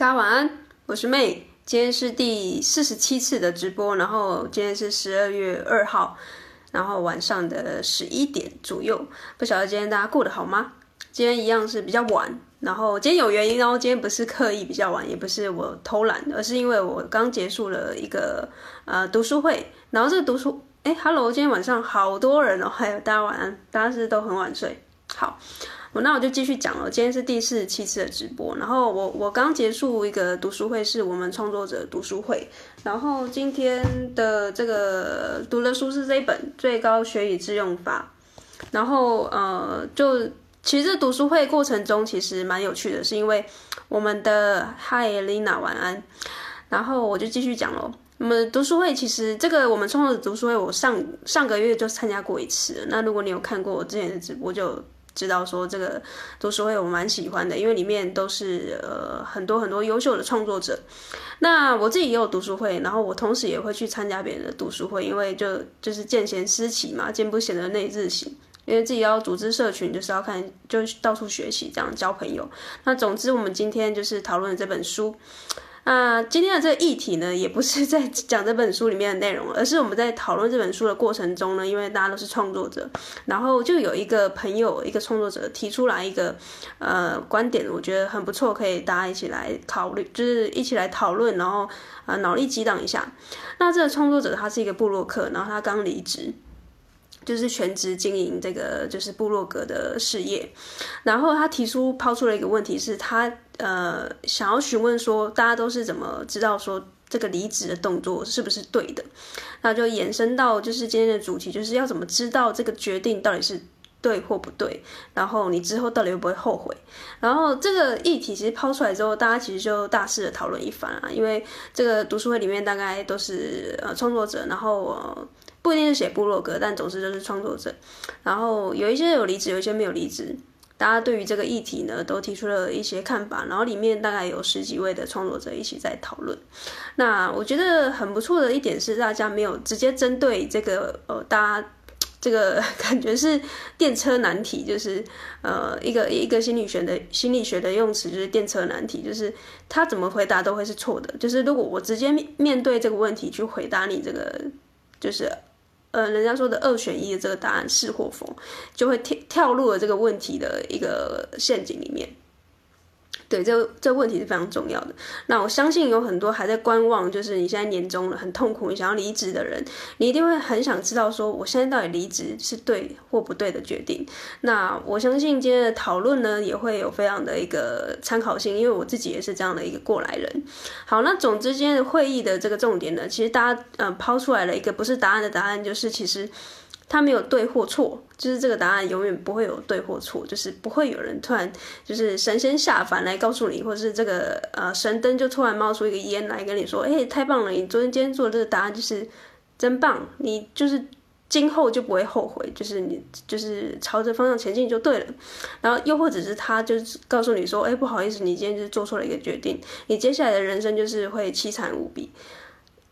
大家晚安，我是 May，今天是第四十七次的直播，然后今天是十二月二号，然后晚上的十一点左右，不晓得今天大家过得好吗？今天一样是比较晚，然后今天有原因，然后今天不是刻意比较晚，也不是我偷懒，而是因为我刚结束了一个呃读书会，然后这个读书，哎，Hello，今天晚上好多人哦，还有大家晚安，大家是都很晚睡，好。我那我就继续讲了。今天是第四十七次的直播，然后我我刚结束一个读书会，是我们创作者读书会。然后今天的这个读的书是这一本《最高学以致用法》。然后呃，就其实读书会过程中其实蛮有趣的，是因为我们的 Hi Elena 晚安。然后我就继续讲喽。我们读书会其实这个我们创作者读书会，我上上个月就参加过一次。那如果你有看过我之前的直播，就知道说这个读书会我蛮喜欢的，因为里面都是呃很多很多优秀的创作者。那我自己也有读书会，然后我同时也会去参加别人的读书会，因为就就是见贤思齐嘛，见不贤的内自省。因为自己要组织社群，就是要看就到处学习，这样交朋友。那总之，我们今天就是讨论这本书。那今天的这个议题呢，也不是在讲这本书里面的内容，而是我们在讨论这本书的过程中呢，因为大家都是创作者，然后就有一个朋友，一个创作者提出来一个呃观点，我觉得很不错，可以大家一起来考虑，就是一起来讨论，然后啊脑力激荡一下。那这个创作者他是一个部落客，然后他刚离职。就是全职经营这个就是部落格的事业，然后他提出抛出了一个问题，是他呃想要询问说，大家都是怎么知道说这个离职的动作是不是对的？那就延伸到就是今天的主题，就是要怎么知道这个决定到底是对或不对，然后你之后到底会不会后悔？然后这个议题其实抛出来之后，大家其实就大肆的讨论一番啊，因为这个读书会里面大概都是呃创作者，然后。呃不一定是写部落格，但总之就是创作者。然后有一些有离职，有一些没有离职。大家对于这个议题呢，都提出了一些看法。然后里面大概有十几位的创作者一起在讨论。那我觉得很不错的一点是，大家没有直接针对这个呃，大家这个感觉是电车难题，就是呃一个一个心理学的心理学的用词，就是电车难题，就是他怎么回答都会是错的。就是如果我直接面对这个问题去回答你这个，就是。呃，人家说的二选一的这个答案是或否，就会跳跳入了这个问题的一个陷阱里面。对，这这问题是非常重要的。那我相信有很多还在观望，就是你现在年终了，很痛苦，你想要离职的人，你一定会很想知道说，我现在到底离职是对或不对的决定。那我相信今天的讨论呢，也会有非常的一个参考性，因为我自己也是这样的一个过来人。好，那总之今天的会议的这个重点呢，其实大家嗯抛出来了一个不是答案的答案，就是其实。它没有对或错，就是这个答案永远不会有对或错，就是不会有人突然就是神仙下凡来告诉你，或者是这个呃神灯就突然冒出一个烟来跟你说，哎，太棒了，你昨天今天做的这个答案就是真棒，你就是今后就不会后悔，就是你就是朝着方向前进就对了。然后又或者是他就是告诉你说，哎，不好意思，你今天就是做错了一个决定，你接下来的人生就是会凄惨无比，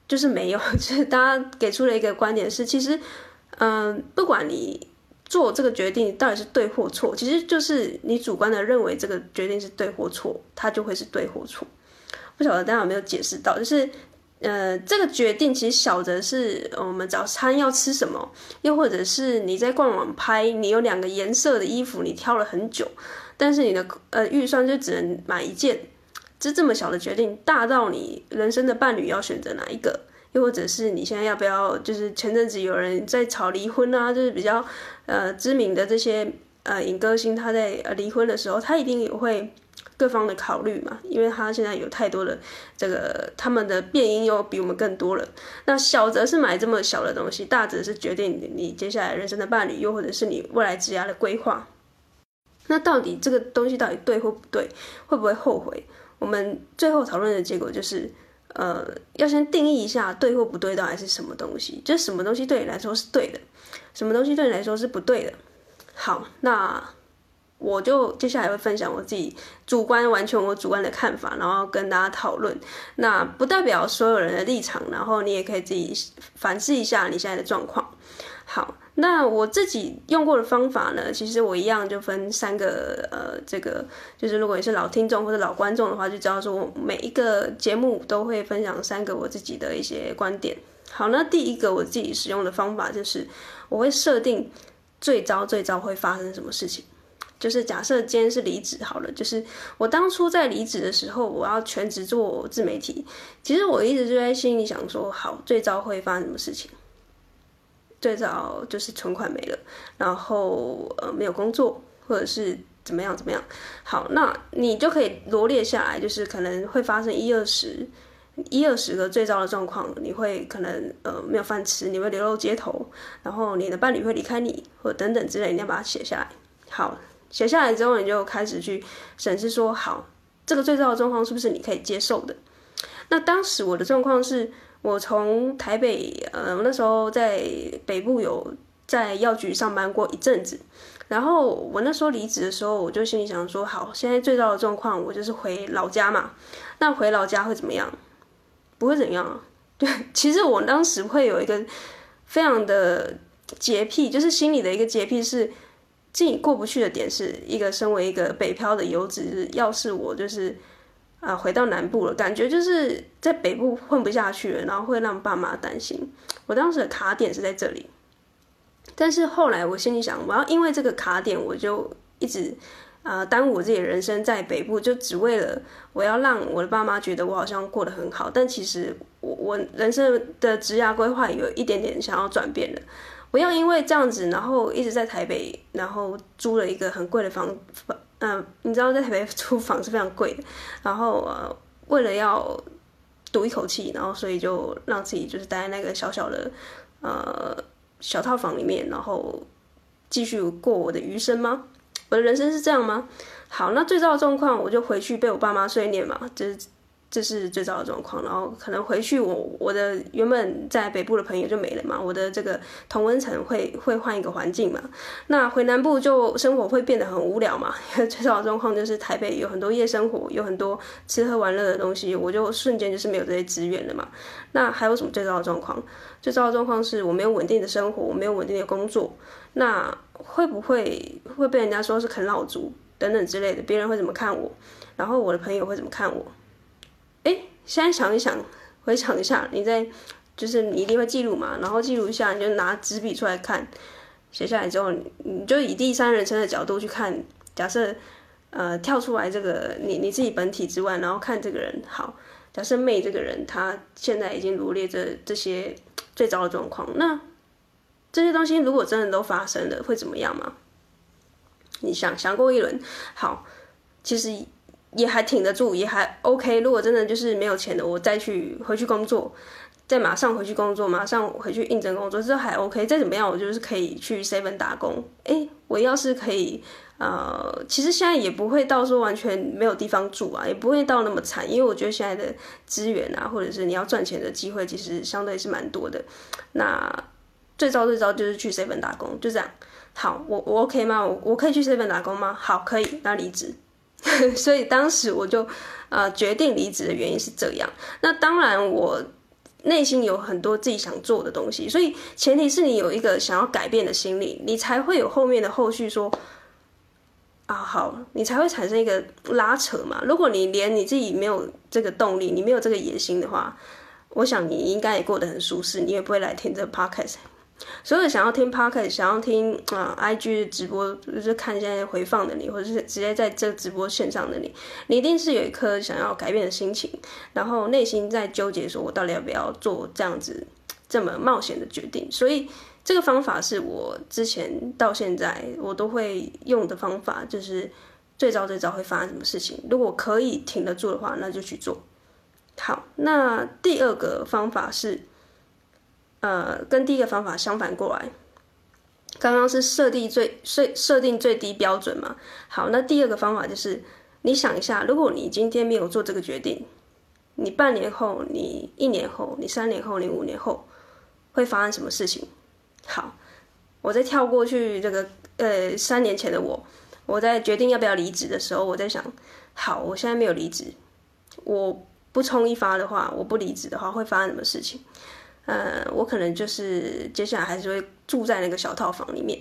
就是没有，就是大家给出了一个观点是其实。嗯，不管你做这个决定到底是对或错，其实就是你主观的认为这个决定是对或错，它就会是对或错。不晓得大家有没有解释到？就是，呃，这个决定其实小的是我们早餐要吃什么，又或者是你在逛网拍，你有两个颜色的衣服，你挑了很久，但是你的呃预算就只能买一件，就这么小的决定，大到你人生的伴侣要选择哪一个？或者是你现在要不要？就是前阵子有人在吵离婚啊，就是比较呃知名的这些呃影歌星，他在呃离婚的时候，他一定也会各方的考虑嘛，因为他现在有太多的这个他们的变因又比我们更多了。那小则是买这么小的东西，大则是决定你接下来人生的伴侣，又或者是你未来职涯的规划。那到底这个东西到底对或不对，会不会后悔？我们最后讨论的结果就是。呃，要先定义一下对或不对到底是什么东西，就是什么东西对你来说是对的，什么东西对你来说是不对的。好，那我就接下来会分享我自己主观，完全我主观的看法，然后跟大家讨论。那不代表所有人的立场，然后你也可以自己反思一下你现在的状况。好，那我自己用过的方法呢，其实我一样就分三个，呃，这个就是如果你是老听众或者老观众的话，就知道说我每一个节目都会分享三个我自己的一些观点。好，那第一个我自己使用的方法就是我会设定最糟最糟会发生什么事情，就是假设今天是离职好了，就是我当初在离职的时候，我要全职做自媒体，其实我一直就在心里想说，好，最糟会发生什么事情？最早就是存款没了，然后呃没有工作，或者是怎么样怎么样。好，那你就可以罗列下来，就是可能会发生一二十、一二十个最糟的状况。你会可能呃没有饭吃，你会流落街头，然后你的伴侣会离开你，或等等之类，你要把它写下来。好，写下来之后，你就开始去审视说，好，这个最糟的状况是不是你可以接受的？那当时我的状况是。我从台北，呃，我那时候在北部有在药局上班过一阵子，然后我那时候离职的时候，我就心里想说，好，现在最糟的状况，我就是回老家嘛。那回老家会怎么样？不会怎样啊。对，其实我当时会有一个非常的洁癖，就是心里的一个洁癖是自己过不去的点，是一个身为一个北漂的游子，要是我就是。啊，回到南部了，感觉就是在北部混不下去了，然后会让爸妈担心。我当时的卡点是在这里，但是后来我心里想，我要因为这个卡点，我就一直啊、耽误我自己的人生在北部，就只为了我要让我的爸妈觉得我好像过得很好。但其实我我人生的职涯规划有一点点想要转变了。不要因为这样子，然后一直在台北，然后租了一个很贵的房房。嗯、你知道在台北租房是非常贵的，然后呃，为了要赌一口气，然后所以就让自己就是待在那个小小的呃小套房里面，然后继续过我的余生吗？我的人生是这样吗？好，那最糟的状况，我就回去被我爸妈碎念嘛，就是。这是最糟的状况，然后可能回去我我的原本在北部的朋友就没了嘛，我的这个同温层会会换一个环境嘛，那回南部就生活会变得很无聊嘛，因为最糟的状况就是台北有很多夜生活，有很多吃喝玩乐的东西，我就瞬间就是没有这些资源了嘛。那还有什么最糟的状况？最糟的状况是我没有稳定的生活，我没有稳定的工作，那会不会会被人家说是啃老族等等之类的？别人会怎么看我？然后我的朋友会怎么看我？哎，现在想一想，回想一下，你在就是你一定会记录嘛，然后记录一下，你就拿纸笔出来看，写下来之后，你就以第三人称的角度去看。假设呃跳出来这个你你自己本体之外，然后看这个人。好，假设妹这个人，她现在已经罗列着这些最糟的状况。那这些东西如果真的都发生了，会怎么样吗？你想想过一轮，好，其实。也还挺得住，也还 OK。如果真的就是没有钱的，我再去回去工作，再马上回去工作，马上回去应征工作，这还 OK。再怎么样，我就是可以去 seven 打工。诶，我要是可以，呃，其实现在也不会到说完全没有地方住啊，也不会到那么惨，因为我觉得现在的资源啊，或者是你要赚钱的机会，其实相对是蛮多的。那最糟最糟就是去 seven 打工，就这样。好，我我 OK 吗？我我可以去 seven 打工吗？好，可以，那离职。所以当时我就，呃，决定离职的原因是这样。那当然，我内心有很多自己想做的东西，所以前提是你有一个想要改变的心理，你才会有后面的后续说，啊，好，你才会产生一个拉扯嘛。如果你连你自己没有这个动力，你没有这个野心的话，我想你应该也过得很舒适，你也不会来听这个 podcast。所以想要听 Podcast，想要听啊、IG 直播，就是看现在回放的你，或者是直接在这直播线上的你，你一定是有一颗想要改变的心情，然后内心在纠结，说我到底要不要做这样子这么冒险的决定。所以这个方法是我之前到现在我都会用的方法，就是最早最早会发生什么事情，如果可以挺得住的话，那就去做。好，那第二个方法是。呃，跟第一个方法相反过来，刚刚是设定最设设定最低标准嘛。好，那第二个方法就是，你想一下，如果你今天没有做这个决定，你半年后、你一年后、你三年后、你五年后会发生什么事情？好，我再跳过去这个呃三年前的我，我在决定要不要离职的时候，我在想，好，我现在没有离职，我不冲一发的话，我不离职的话，会发生什么事情？呃，我可能就是接下来还是会住在那个小套房里面，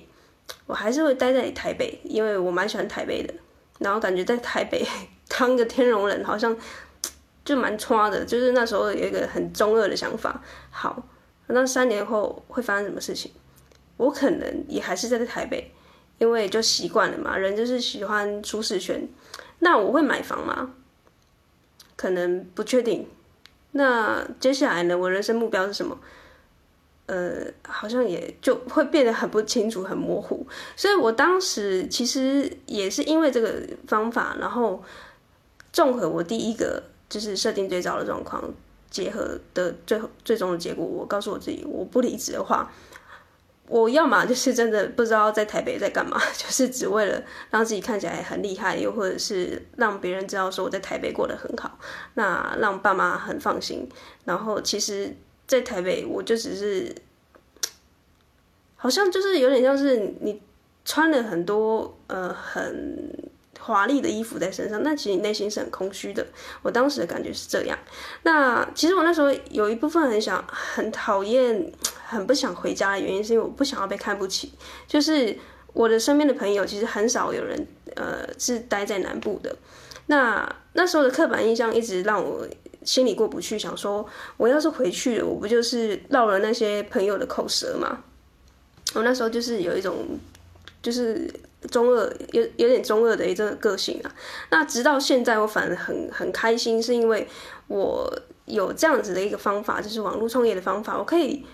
我还是会待在台北，因为我蛮喜欢台北的。然后感觉在台北 当个天龙人好像就蛮差的，就是那时候有一个很中二的想法。好，那三年后会发生什么事情？我可能也还是在台北，因为就习惯了嘛，人就是喜欢舒适圈。那我会买房吗？可能不确定。那接下来呢？我人生目标是什么？呃，好像也就会变得很不清楚、很模糊。所以我当时其实也是因为这个方法，然后综合我第一个就是设定最糟的状况，结合的最后最终的结果，我告诉我自己，我不离职的话。我要么就是真的不知道在台北在干嘛，就是只为了让自己看起来很厉害，又或者是让别人知道说我在台北过得很好，那让爸妈很放心。然后其实，在台北我就只是，好像就是有点像是你穿了很多呃很华丽的衣服在身上，那其实内心是很空虚的。我当时的感觉是这样。那其实我那时候有一部分很想，很讨厌。很不想回家的原因是因为我不想要被看不起。就是我的身边的朋友其实很少有人，呃，是待在南部的。那那时候的刻板印象一直让我心里过不去，想说我要是回去了，我不就是落了那些朋友的口舌吗？我那时候就是有一种就是中二，有有点中二的一个个性啊。那直到现在，我反而很很开心，是因为我有这样子的一个方法，就是网络创业的方法，我可以。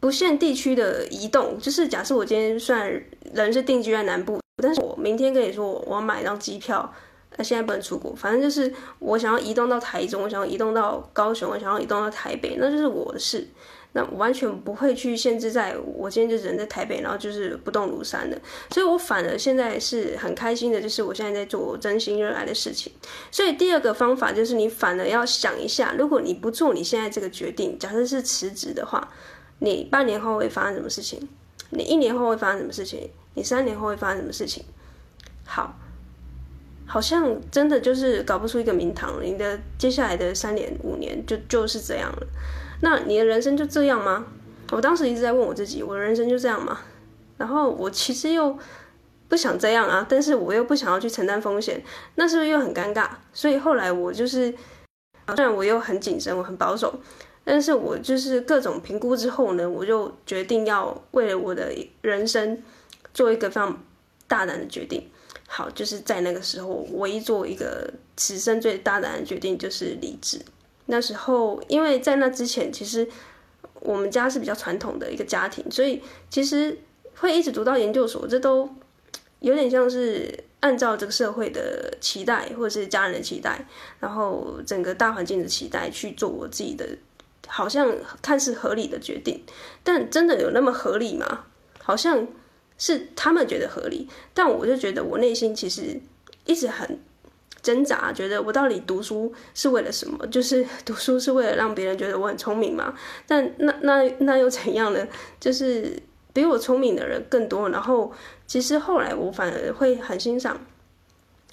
不限地区的移动，就是假设我今天虽然人是定居在南部，但是我明天跟你说我要买一张机票，那现在不能出国，反正就是我想要移动到台中，我想要移动到高雄，我想要移动到台北，那就是我的事，那完全不会去限制在我今天就人在台北，然后就是不动如山的，所以我反而现在是很开心的，就是我现在在做我真心热爱的事情。所以第二个方法就是你反而要想一下，如果你不做你现在这个决定，假设是辞职的话。你半年后会发生什么事情？你一年后会发生什么事情？你三年后会发生什么事情？好，好像真的就是搞不出一个名堂。你的接下来的三年、五年就就是这样了。那你的人生就这样吗？我当时一直在问我自己，我的人生就这样吗？然后我其实又不想这样啊，但是我又不想要去承担风险，那是不是又很尴尬？所以后来我就是，虽然我又很谨慎，我很保守。但是我就是各种评估之后呢，我就决定要为了我的人生做一个非常大胆的决定。好，就是在那个时候，唯一做一个此生最大胆的决定就是离职。那时候，因为在那之前，其实我们家是比较传统的一个家庭，所以其实会一直读到研究所，这都有点像是按照这个社会的期待，或者是家人的期待，然后整个大环境的期待去做我自己的。好像看似合理的决定，但真的有那么合理吗？好像是他们觉得合理，但我就觉得我内心其实一直很挣扎，觉得我到底读书是为了什么？就是读书是为了让别人觉得我很聪明吗？但那那那又怎样呢？就是比我聪明的人更多，然后其实后来我反而会很欣赏。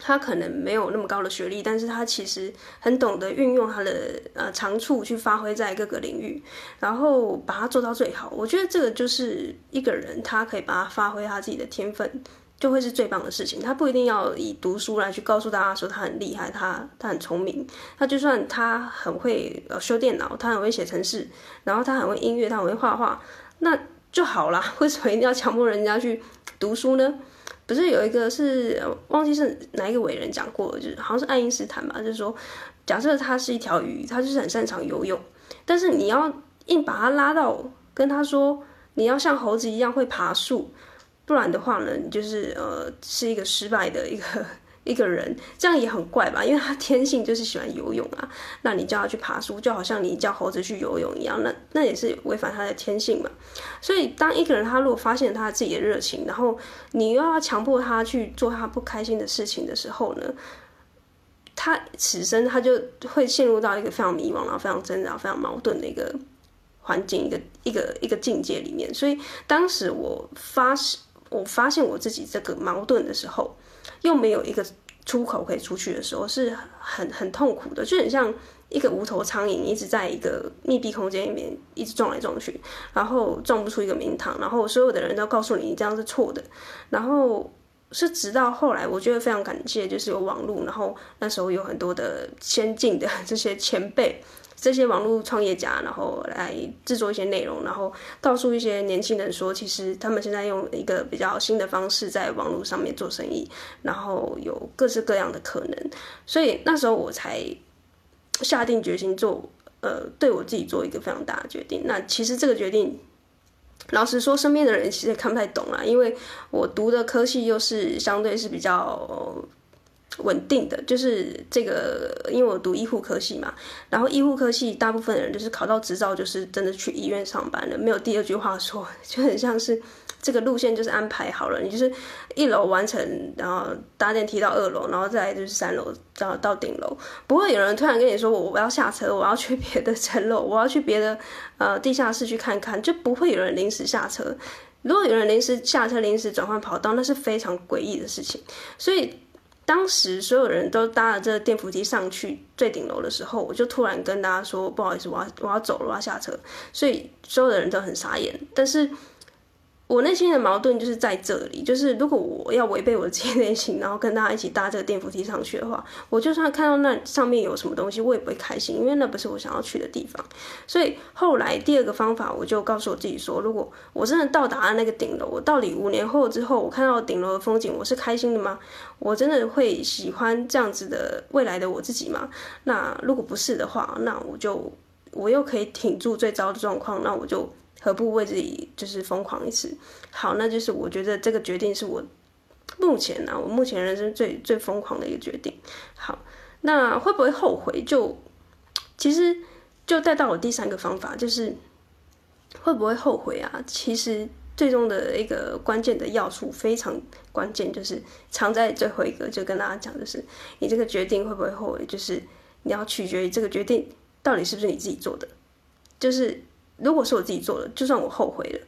他可能没有那么高的学历，但是他其实很懂得运用他的呃长处去发挥在各个领域，然后把它做到最好。我觉得这个就是一个人，他可以把它发挥他自己的天分，就会是最棒的事情。他不一定要以读书来去告诉大家说他很厉害，他他很聪明。他就算他很会呃修电脑，他很会写程式，然后他很会音乐，他很会画画，那就好啦。为什么一定要强迫人家去读书呢？不是有一个是忘记是哪一个伟人讲过，就是好像是爱因斯坦吧，就是说，假设他是一条鱼，他就是很擅长游泳，但是你要硬把他拉到跟他说，你要像猴子一样会爬树，不然的话呢，你就是呃是一个失败的一个。一个人这样也很怪吧，因为他天性就是喜欢游泳啊。那你叫他去爬树，就好像你叫猴子去游泳一样，那那也是违反他的天性嘛。所以，当一个人他如果发现他自己的热情，然后你又要强迫他去做他不开心的事情的时候呢，他此生他就会陷入到一个非常迷茫，然后非常挣扎、非常矛盾的一个环境、一个一个一个境界里面。所以，当时我发誓我发现我自己这个矛盾的时候。又没有一个出口可以出去的时候，是很很痛苦的，就很像一个无头苍蝇一直在一个密闭空间里面一直撞来撞去，然后撞不出一个名堂，然后所有的人都告诉你你这样是错的，然后是直到后来，我觉得非常感谢，就是有网络，然后那时候有很多的先进的这些前辈。这些网络创业家，然后来制作一些内容，然后告诉一些年轻人说，其实他们现在用一个比较新的方式在网络上面做生意，然后有各式各样的可能。所以那时候我才下定决心做，呃，对我自己做一个非常大的决定。那其实这个决定，老实说，身边的人其实看不太懂啦，因为我读的科系又是相对是比较。稳定的就是这个，因为我读医护科系嘛，然后医护科系大部分的人就是考到执照，就是真的去医院上班了，没有第二句话说，就很像是这个路线就是安排好了，你就是一楼完成，然后搭电梯到二楼，然后再来就是三楼，然后到顶楼，不会有人突然跟你说我我要下车，我要去别的层楼，我要去别的呃地下室去看看，就不会有人临时下车。如果有人临时下车、临时转换跑道，那是非常诡异的事情，所以。当时所有人都搭了这个电扶梯上去最顶楼的时候，我就突然跟大家说：“不好意思，我要我要走了，我要下车。”所以所有的人都很傻眼，但是。我内心的矛盾就是在这里，就是如果我要违背我的自己内心，然后跟大家一起搭这个电扶梯上去的话，我就算看到那上面有什么东西，我也不会开心，因为那不是我想要去的地方。所以后来第二个方法，我就告诉我自己说，如果我真的到达了那个顶楼，我到底五年后之后，我看到顶楼的风景，我是开心的吗？我真的会喜欢这样子的未来的我自己吗？那如果不是的话，那我就我又可以挺住最糟的状况，那我就。何不为自己就是疯狂一次？好，那就是我觉得这个决定是我目前呢、啊，我目前人生最最疯狂的一个决定。好，那会不会后悔？就其实就带到我第三个方法，就是会不会后悔啊？其实最终的一个关键的要素非常关键，就是藏在最后一个。就跟大家讲，就是你这个决定会不会后悔？就是你要取决于这个决定到底是不是你自己做的，就是。如果是我自己做的，就算我后悔了，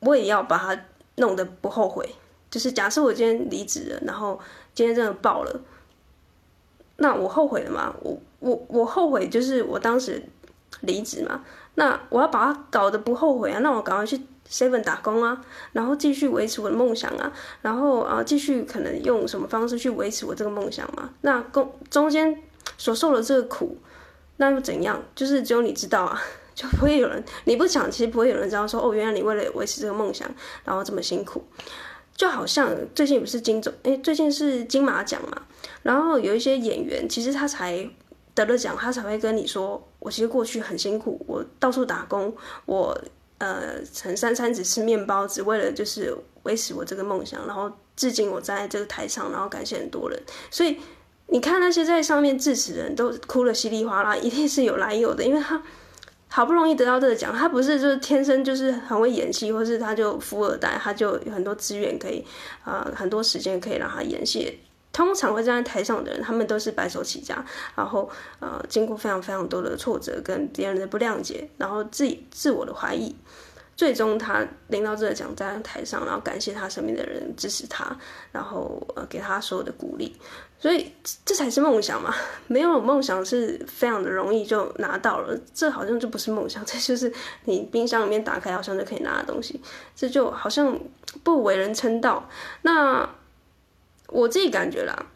我也要把它弄得不后悔。就是假设我今天离职了，然后今天真的爆了，那我后悔了吗？我我我后悔，就是我当时离职嘛。那我要把它搞得不后悔啊，那我赶快去 Seven 打工啊，然后继续维持我的梦想啊，然后啊继续可能用什么方式去维持我这个梦想嘛。那中中间所受的这个苦，那又怎样？就是只有你知道啊。就不会有人，你不讲，其实不会有人知道说，哦，原来你为了维持这个梦想，然后这么辛苦。就好像最近不是金总，哎，最近是金马奖嘛，然后有一些演员，其实他才得了奖，他才会跟你说，我其实过去很辛苦，我到处打工，我呃，陈三餐只吃面包，只为了就是维持我这个梦想，然后至今我站在这个台上，然后感谢很多人，所以你看那些在上面致辞的人都哭了稀里哗啦，一定是有来由的，因为他。好不容易得到这个奖，他不是就是天生就是很会演戏，或是他就富二代，他就有很多资源可以，呃，很多时间可以让他演戏。通常会站在台上的人，他们都是白手起家，然后呃，经过非常非常多的挫折跟别人的不谅解，然后自己自我的怀疑，最终他领到这个奖，在台上，然后感谢他身边的人支持他，然后呃，给他所有的鼓励。所以这才是梦想嘛，没有梦想是非常的容易就拿到了，这好像就不是梦想，这就是你冰箱里面打开好像就可以拿的东西，这就好像不为人称道。那我自己感觉啦，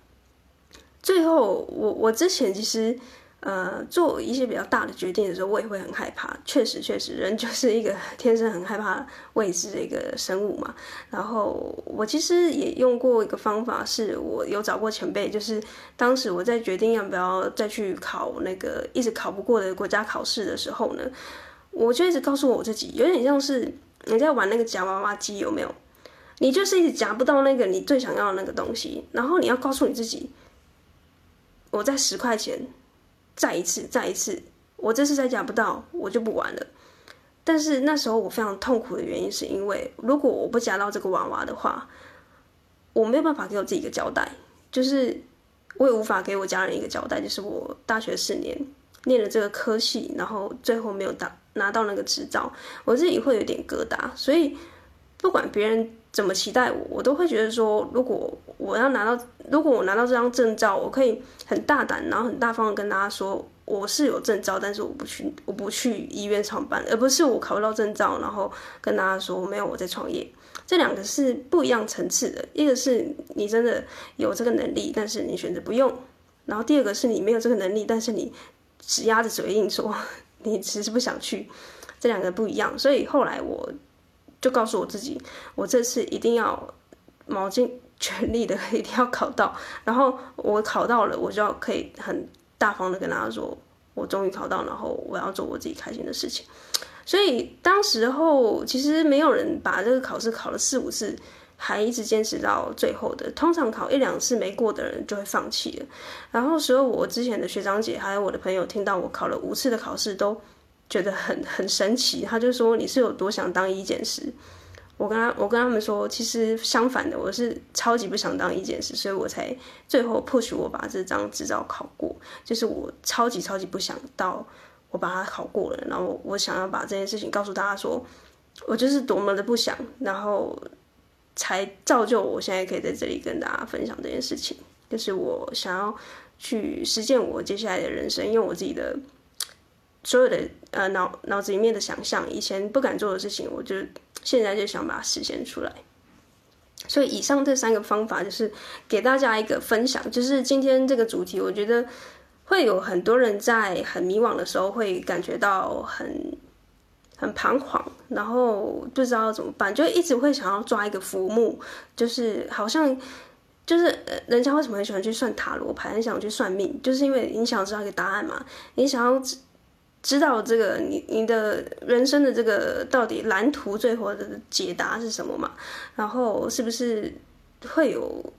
最后我我之前其实。呃，做一些比较大的决定的时候，我也会很害怕。确实，确实，人就是一个 天生很害怕未知的一个生物嘛。然后，我其实也用过一个方法，是我有找过前辈，就是当时我在决定要不要再去考那个一直考不过的国家考试的时候呢，我就一直告诉我自己，有点像是你在玩那个夹娃娃机，有没有？你就是一直夹不到那个你最想要的那个东西，然后你要告诉你自己，我在十块钱。再一次，再一次，我这次再夹不到，我就不玩了。但是那时候我非常痛苦的原因，是因为如果我不夹到这个娃娃的话，我没有办法给我自己一个交代，就是我也无法给我家人一个交代，就是我大学四年念了这个科系，然后最后没有拿拿到那个执照，我自己会有点疙瘩。所以不管别人怎么期待我，我都会觉得说，如果我要拿到，如果我拿到这张证照，我可以很大胆，然后很大方的跟大家说，我是有证照，但是我不去，我不去医院上班，而不是我考不到证照，然后跟大家说没有我在创业。这两个是不一样层次的，一个是你真的有这个能力，但是你选择不用；然后第二个是你没有这个能力，但是你只压着嘴硬说 你其实不想去。这两个不一样，所以后来我就告诉我自己，我这次一定要 卯尽 全力的，一定要考到。然后我考到了，我就要可以很大方的跟大家说，我终于考到，然后我要做我自己开心的事情。所以当时候其实没有人把这个考试考了四五次，还一直坚持到最后的。通常考一两次没过的人就会放弃了。然后所有我之前的学长姐还有我的朋友听到我考了五次的考试都。觉得很很神奇，他就说，你是有多想当医检师？我跟他我跟他们说，其实相反的，我是超级不想当医检师，所以我才最后 push 我把这张执照考过。就是我超级超级不想到我把它考过了，然后我想要把这件事情告诉大家说，我就是多么的不想，然后才造就我现在可以在这里跟大家分享这件事情。就是我想要去实践我接下来的人生，用我自己的。所有的呃脑脑子里面的想象，以前不敢做的事情，我就现在就想把它实现出来。所以以上这三个方法，就是给大家一个分享。就是今天这个主题，我觉得会有很多人在很迷惘的时候，会感觉到很很彷徨，然后不知道怎么办，就一直会想要抓一个浮木，就是好像就是，人家为什么很喜欢去算塔罗牌，很想去算命，就是因为你想知道一个答案嘛，你想要。知道这个你你的人生的这个到底蓝图最后的解答是什么嘛？然后是不是会有，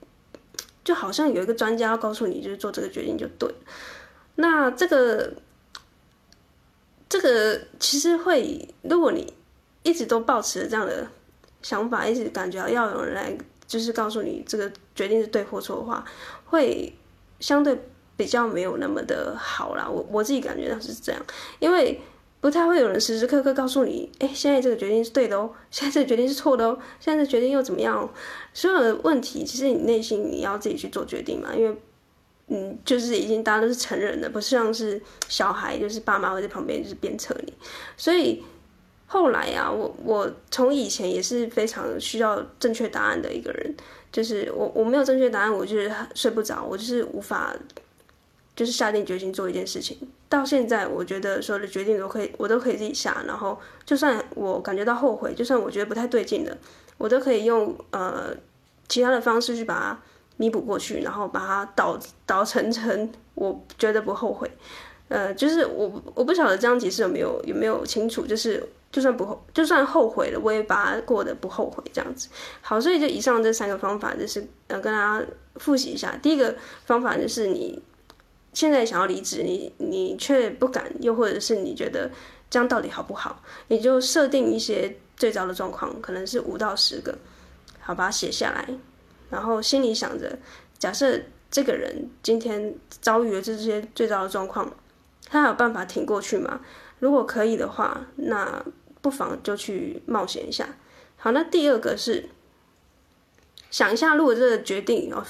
就好像有一个专家告诉你，就是做这个决定就对。那这个这个其实会，如果你一直都抱持着这样的想法，一直感觉要有人来就是告诉你这个决定是对或错的话，会相对。比较没有那么的好啦，我我自己感觉到是这样，因为不太会有人时时刻刻告诉你，哎，现在这个决定是对的哦，现在这个决定是错的哦，现在这个决定又怎么样？所有的问题，其实你内心你要自己去做决定嘛，因为嗯，就是已经大家都是成人了，不是像是小孩，就是爸妈会在旁边就是鞭策你，所以后来啊，我我从以前也是非常需要正确答案的一个人，就是我我没有正确答案，我就是睡不着，我就是无法。就是下定决心做一件事情，到现在我觉得所有的决定都可以，我都可以自己下。然后，就算我感觉到后悔，就算我觉得不太对劲的，我都可以用呃其他的方式去把它弥补过去，然后把它导导成成我觉得不后悔。呃，就是我我不晓得这样解释有没有有没有清楚，就是就算不后就算后悔了，我也把它过得不后悔这样子。好，所以就以上这三个方法，就是呃跟大家复习一下。第一个方法就是你。现在想要离职，你你却不敢，又或者是你觉得这样到底好不好？你就设定一些最糟的状况，可能是五到十个，好，把它写下来，然后心里想着，假设这个人今天遭遇了这些最糟的状况，他有办法挺过去吗？如果可以的话，那不妨就去冒险一下。好，那第二个是想一下，如果这个决定要。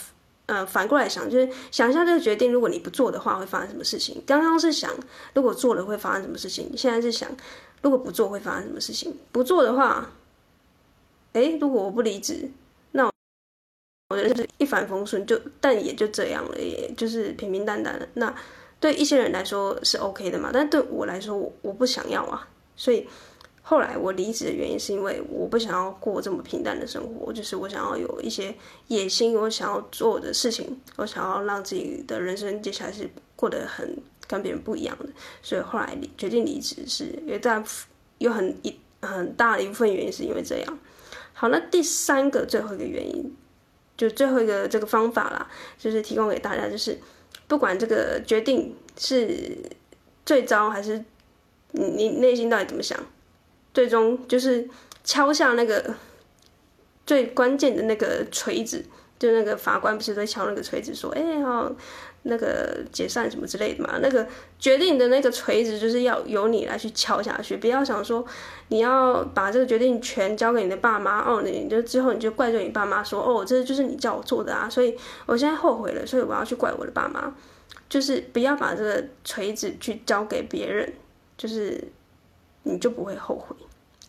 呃，反过来想，就是想一下这个决定，如果你不做的话，会发生什么事情？刚刚是想如果做了会发生什么事情，现在是想如果不做会发生什么事情？不做的话，诶，如果我不离职，那我觉得就是一帆风顺，就但也就这样了，也就是平平淡淡的。那对一些人来说是 OK 的嘛？但对我来说，我我不想要啊，所以。后来我离职的原因是因为我不想要过这么平淡的生活，就是我想要有一些野心，我想要做的事情，我想要让自己的人生接下来是过得很跟别人不一样的，所以后来决定离职，是有大有很一很大的一部分原因是因为这样。好，那第三个最后一个原因，就最后一个这个方法啦，就是提供给大家，就是不管这个决定是最糟还是你你内心到底怎么想。最终就是敲下那个最关键的那个锤子，就那个法官不是在敲那个锤子说，哎、欸，好，那个解散什么之类的嘛？那个决定的那个锤子就是要由你来去敲下去，不要想说你要把这个决定权交给你的爸妈哦，你就之后你就怪罪你爸妈说，哦，这就是你叫我做的啊，所以我现在后悔了，所以我要去怪我的爸妈，就是不要把这个锤子去交给别人，就是你就不会后悔。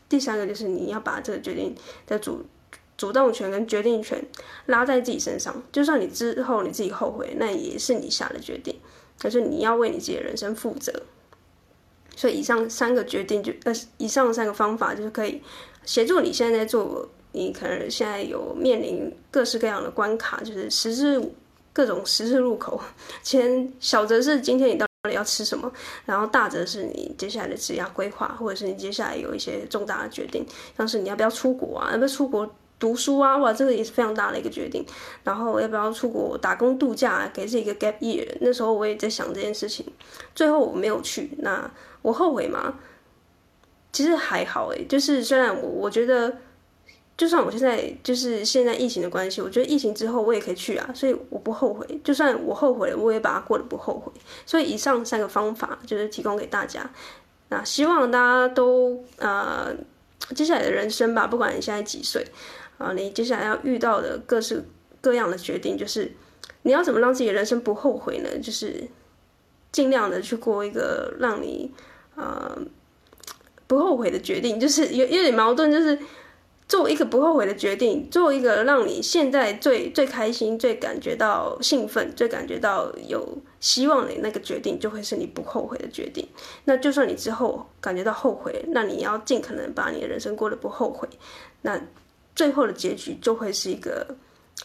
第三个就是你要把这个决定的主。主动权跟决定权拉在自己身上，就算你之后你自己后悔，那也是你下的决定，可是你要为你自己的人生负责。所以以上三个决定就呃，以上三个方法就是可以协助你现在在做，你可能现在有面临各式各样的关卡，就是十字各种十字路口。前小则是今天你到到底要吃什么，然后大则是你接下来的职业规划，或者是你接下来有一些重大的决定，像是你要不要出国啊，要不要出国。读书啊，哇，这个也是非常大的一个决定。然后要不要出国打工度假，给自己一个 gap year？那时候我也在想这件事情，最后我没有去。那我后悔吗？其实还好诶，就是虽然我我觉得，就算我现在就是现在疫情的关系，我觉得疫情之后我也可以去啊，所以我不后悔。就算我后悔了，我也把它过得不后悔。所以以上三个方法就是提供给大家。那希望大家都呃，接下来的人生吧，不管你现在几岁。啊，你接下来要遇到的各式各样的决定，就是你要怎么让自己的人生不后悔呢？就是尽量的去过一个让你呃不后悔的决定，就是有有点矛盾，就是做一个不后悔的决定，做一个让你现在最最开心、最感觉到兴奋、最感觉到有希望的那个决定，就会是你不后悔的决定。那就算你之后感觉到后悔，那你要尽可能把你的人生过得不后悔。那最后的结局就会是一个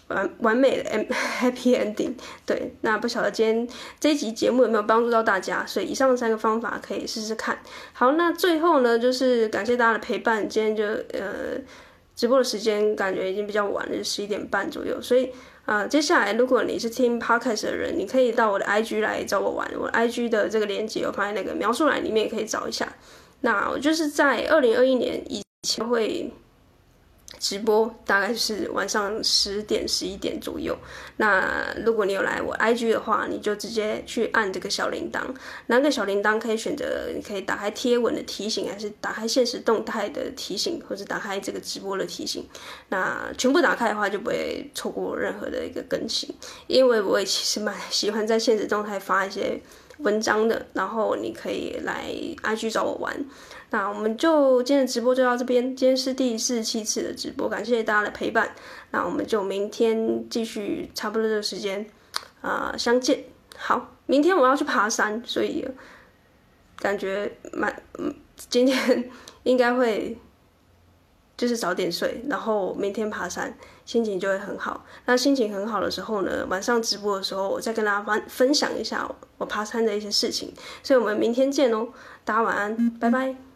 完完美的 happy ending。对，那不晓得今天这一集节目有没有帮助到大家？所以以上三个方法可以试试看。好，那最后呢，就是感谢大家的陪伴。今天就呃直播的时间感觉已经比较晚了，就十一点半左右。所以啊、呃，接下来如果你是听 podcast 的人，你可以到我的 IG 来找我玩。我 IG 的这个链接我放在那个描述栏里面，也可以找一下。那我就是在二零二一年以前会。直播大概是晚上十点十一点左右。那如果你有来我 IG 的话，你就直接去按这个小铃铛。拿个小铃铛可以选择？你可以打开贴文的提醒，还是打开现实动态的提醒，或者打开这个直播的提醒？那全部打开的话，就不会错过任何的一个更新。因为我也其实蛮喜欢在现实动态发一些文章的，然后你可以来 IG 找我玩。那我们就今天的直播就到这边，今天是第四十七次的直播，感谢大家的陪伴。那我们就明天继续差不多的时间啊、相见。好，明天我要去爬山，所以感觉蛮嗯，今天 应该会就是早点睡，然后明天爬山心情就会很好。那心情很好的时候呢，晚上直播的时候我再跟大家分分享一下我爬山的一些事情。所以我们明天见哦，大家晚安，拜拜。